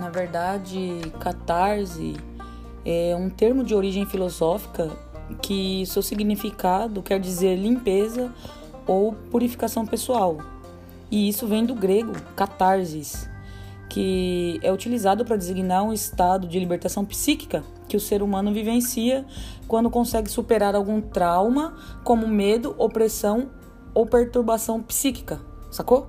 Na verdade, catarse é um termo de origem filosófica que seu significado quer dizer limpeza ou purificação pessoal. E isso vem do grego catarsis, que é utilizado para designar um estado de libertação psíquica que o ser humano vivencia quando consegue superar algum trauma, como medo, opressão ou perturbação psíquica. Sacou?